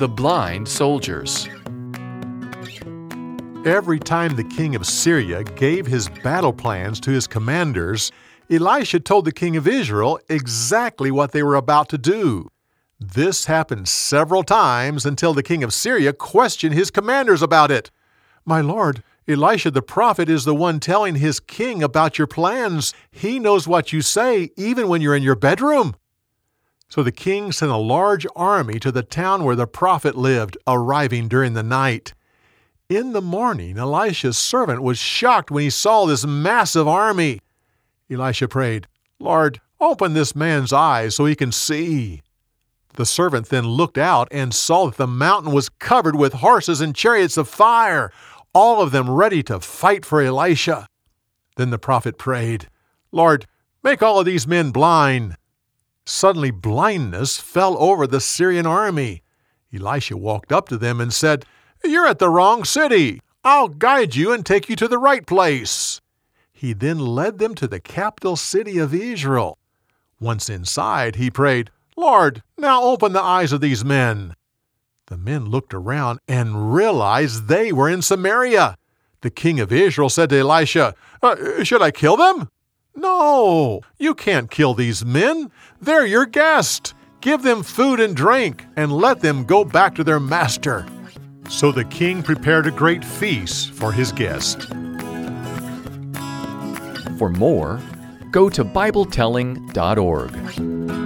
The blind soldiers. Every time the king of Syria gave his battle plans to his commanders, Elisha told the king of Israel exactly what they were about to do. This happened several times until the king of Syria questioned his commanders about it. My lord, Elisha the prophet is the one telling his king about your plans. He knows what you say even when you're in your bedroom. So the king sent a large army to the town where the prophet lived, arriving during the night. In the morning, Elisha's servant was shocked when he saw this massive army. Elisha prayed, Lord, open this man's eyes so he can see. The servant then looked out and saw that the mountain was covered with horses and chariots of fire, all of them ready to fight for Elisha. Then the prophet prayed, Lord, make all of these men blind. Suddenly, blindness fell over the Syrian army. Elisha walked up to them and said, You're at the wrong city. I'll guide you and take you to the right place. He then led them to the capital city of Israel. Once inside, he prayed, Lord, now open the eyes of these men. The men looked around and realized they were in Samaria. The king of Israel said to Elisha, uh, Should I kill them? No, you can't kill these men. They're your guest. Give them food and drink, and let them go back to their master. So the king prepared a great feast for his guest. For more, go to BibleTelling.org.